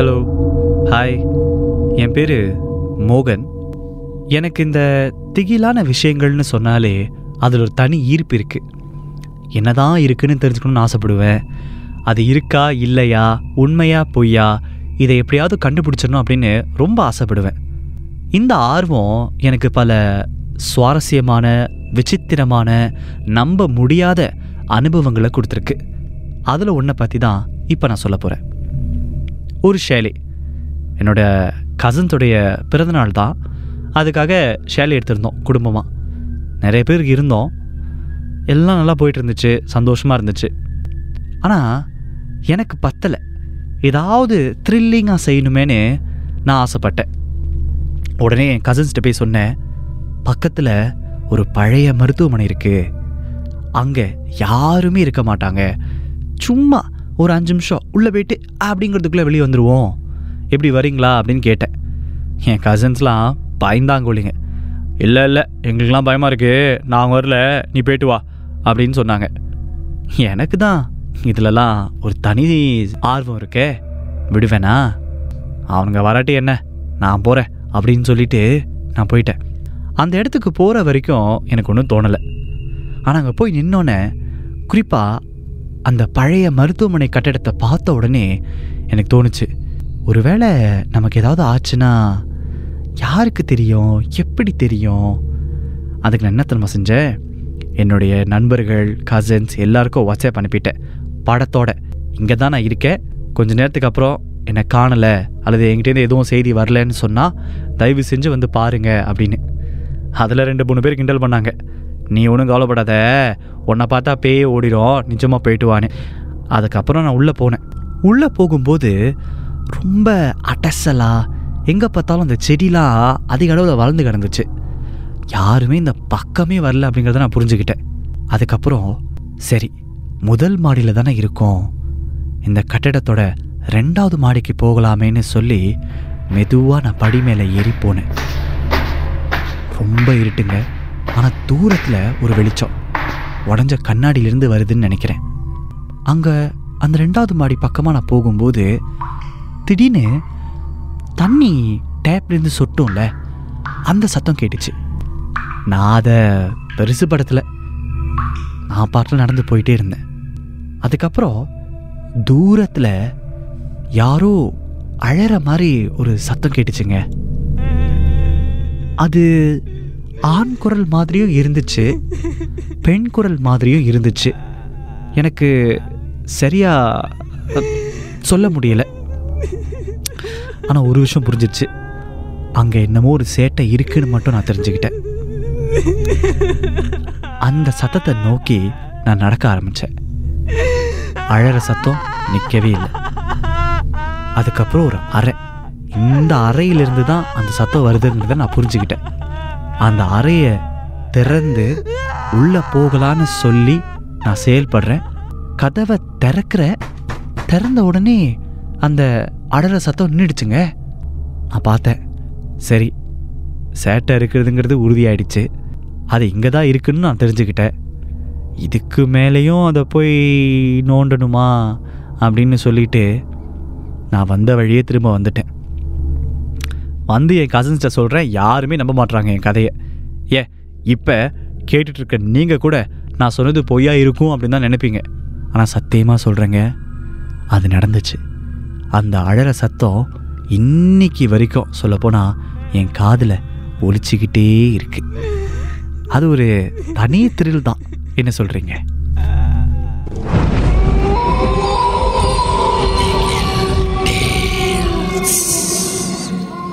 Hello. Hi என் பேர் மோகன். எனக்கு இந்த திகிலான விஷயங்கள்னு சொன்னாலே அதில் ஒரு தனி ஈர்ப்பு இருக்குது என்னதான் இருக்குன்னு தெரிஞ்சுக்கணும்னு ஆசைப்படுவேன். அது இருக்கா இல்லையா உண்மையா பொய்யா இதை எப்படியாவது கண்டுபிடிச்சிடணும் அப்படின்னு ரொம்ப ஆசைப்படுவேன். இந்த ஆர்வம் எனக்கு பல சுவாரஸ்யமான விசித்திரமான நம்ப முடியாத அனுபவங்களை கொடுத்துருக்கு. அதில் ஒன்றை பற்றி தான் இப்போ நான் சொல்ல போகிறேன் ஒரு ஷேலே. என்னோட கசின்ஸுடைய பிறந்தநாள் தான். அதுக்காக ஷேலே எடுத்திருந்தோம் குடும்பமாக நிறைய பேர் இருந்தோம். எல்லாம் நல்லா போயிட்டு இருந்துச்சு சந்தோஷமாக இருந்துச்சு. ஆனால் எனக்கு பத்தலை. ஏதாவது த்ரில்லிங்காக செய்யணுமேனு நான் ஆசைப்பட்டேன். உடனே என் கசின்ஸ்கிட்ட போய் சொன்னேன் பக்கத்தில் ஒரு பழைய மருத்துவமனை இருக்குது அங்கே யாருமே இருக்க மாட்டாங்க. சும்மா ஒரு அஞ்சு நிமிஷம் உள்ளே போயிட்டு அப்படிங்கிறதுக்குள்ளே வெளியே வந்துடுவோம் எப்படி வரீங்களா? அப்படின்னு கேட்டேன். என் கசின்ஸ்லாம் பயந்தாங்கோலிங்க. இல்லை இல்லை எங்களுக்கெலாம் பயமாக இருக்குது நான் வரல. நீ போயிட்டு வா அப்படின்னு சொன்னாங்க. எனக்கு தான் இதிலலாம் ஒரு தனி ஆர்வம் இருக்கே. விடுவேனா? அவனுங்க வராட்டி என்ன? நான் போகிறேன் அப்படின்னு சொல்லிட்டு நான் போயிட்டேன். அந்த இடத்துக்கு போகிற வரைக்கும் எனக்கு ஒன்றும் தோணலை. ஆனால் அங்கே போய் நின்னோன்னே குறிப்பாக அந்த பழைய மருத்துவமனை கட்டடத்தை பார்த்த உடனே எனக்கு தோணுச்சு ஒருவேளை நமக்கு ஏதாவது ஆச்சுன்னா யாருக்கு தெரியும் எப்படி தெரியும்? அதுக்கு நான் என்ன தெரியுமா செஞ்சேன்? என்னுடைய நண்பர்கள் கசின்ஸ் எல்லாருக்கும் வாட்ஸ்அப் அனுப்பிட்டேன் படத்தோட. இங்கே தான் நான் இருக்கேன். கொஞ்ச நேரத்துக்கு அப்புறம் என்னை காணலை அல்லது என்கிட்டேருந்து எதுவும் செய்தி வரலன்னு சொன்னால் தயவு செஞ்சு வந்து பாருங்கள் அப்படின்னு. அதில் ரெண்டு மூணு பேர் கிண்டல் பண்ணாங்க. நீ ஒன்றும் கவலைப்படாத. உன்னை பார்த்தா பேயே ஓடிடும் நிஜமாக போயிட்டு வான்னு. அதுக்கப்புறம் நான் உள்ளே போனேன். உள்ளே போகும்போது ரொம்ப அட்டசலா எங்கே பார்த்தாலும் அந்த செடிலாம் அதிக அளவில் வளர்ந்து கிடந்துச்சு. யாருமே இந்த பக்கமே வரல அப்படிங்கிறத நான் புரிஞ்சுக்கிட்டேன். அதுக்கப்புறம் சரி முதல் மாடியில் தானே இருக்கோம். இந்த கட்டடத்தோட ரெண்டாவது மாடிக்கு போகலாமேன்னு சொல்லி மெதுவாக நான் படி மேலே ஏறி போனேன். ரொம்ப இருட்டுங்க. ஆனால் தூரத்தில் ஒரு வெளிச்சம் உடஞ்ச கண்ணாடியிலிருந்து வருதுன்னு நினைக்கிறேன். அங்கே அந்த ரெண்டாவது மாடி பக்கமாக நான் போகும்போது திடீர்னு தண்ணி டேப்லேருந்து சொட்டும்ல அந்த சத்தம் கேட்டுச்சு. நான் அதை பெருசு படத்தில் நான் பாட்டில் நடந்து போயிட்டே இருந்தேன். அதுக்கப்புறம் தூரத்தில் யாரோ அழற மாதிரி ஒரு சத்தம் கேட்டுச்சுங்க. அது ஆண் குரல் மாதிரியும் இருந்துச்சு பெண் குரல் மாதிரியும் இருந்துச்சு. எனக்கு சரியா சொல்ல முடியல. ஆனால் ஒரு விஷயம் புரிஞ்சிருச்சு அங்கே என்னமோ ஒரு சேட்டை இருக்குன்னு மட்டும் நான் தெரிஞ்சுக்கிட்டேன். அந்த சத்தத்தை நோக்கி நான் நடக்க ஆரம்பித்தேன் அழற சத்தம் நிற்கவே இல்லை. அதுக்கப்புறம் ஒரு அறை. இந்த அறையிலிருந்து தான் அந்த சத்தம் வருதுங்கிறத நான் புரிஞ்சுக்கிட்டேன். அந்த அறையை திறந்து உள்ளே போகலான்னு சொல்லி நான் செயல்படுறேன். கதவை திறக்கிற திறந்த உடனே அந்த அடற சத்தம் நின்றுடுச்சுங்க நான் பார்த்தேன். சரி சேட்டை இருக்கிறதுங்கிறது உறுதியாயிடுச்சு. அது இங்கே தான் இருக்குன்னு நான் தெரிஞ்சுக்கிட்டேன். இதுக்கு மேலேயும் அதை போய் நோண்டணுமா அப்படின்னு சொல்லிட்டு நான் வந்த வழியே திரும்ப வந்துட்டேன். வந்து என் கசின்ஸ்கிட்ட சொல்கிறேன் யாருமே நம்ப மாட்டுறாங்க என் கதையை. ஏ இப்போ கேட்டுட்ருக்க நீங்கள் கூட நான் சொன்னது பொய்யா இருக்கும் அப்படின்னு தான் நினைப்பீங்க. ஆனால் சத்தியமாக சொல்கிறேங்க அது நடந்துச்சு. அந்த அழற சத்தம் இன்னைக்கு வரைக்கும் சொல்லப்போனால் என் காதில் ஒழிச்சிக்கிட்டே இருக்குது அது ஒரு தனி திரில் தான். என்ன சொல்கிறீங்க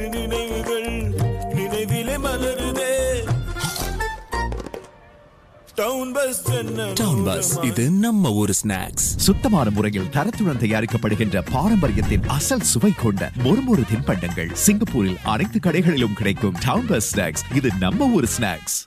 சிறு நினைவுகள் நினைவிலே மலருதே. இது நம்ம ஊர் ஸ்நாக்ஸ் சுத்தமான முறையில் தரத்துடன் தயாரிக்கப்படுகின்ற பாரம்பரியத்தின் அசல் சுவை கொண்ட மொறுமொறு தின்பண்டங்கள். சிங்கப்பூரில் அனைத்து கடைகளிலும் கிடைக்கும் டவுன் பஸ் ஸ்நாக்ஸ் இது நம்ம ஊர் ஸ்நாக்ஸ்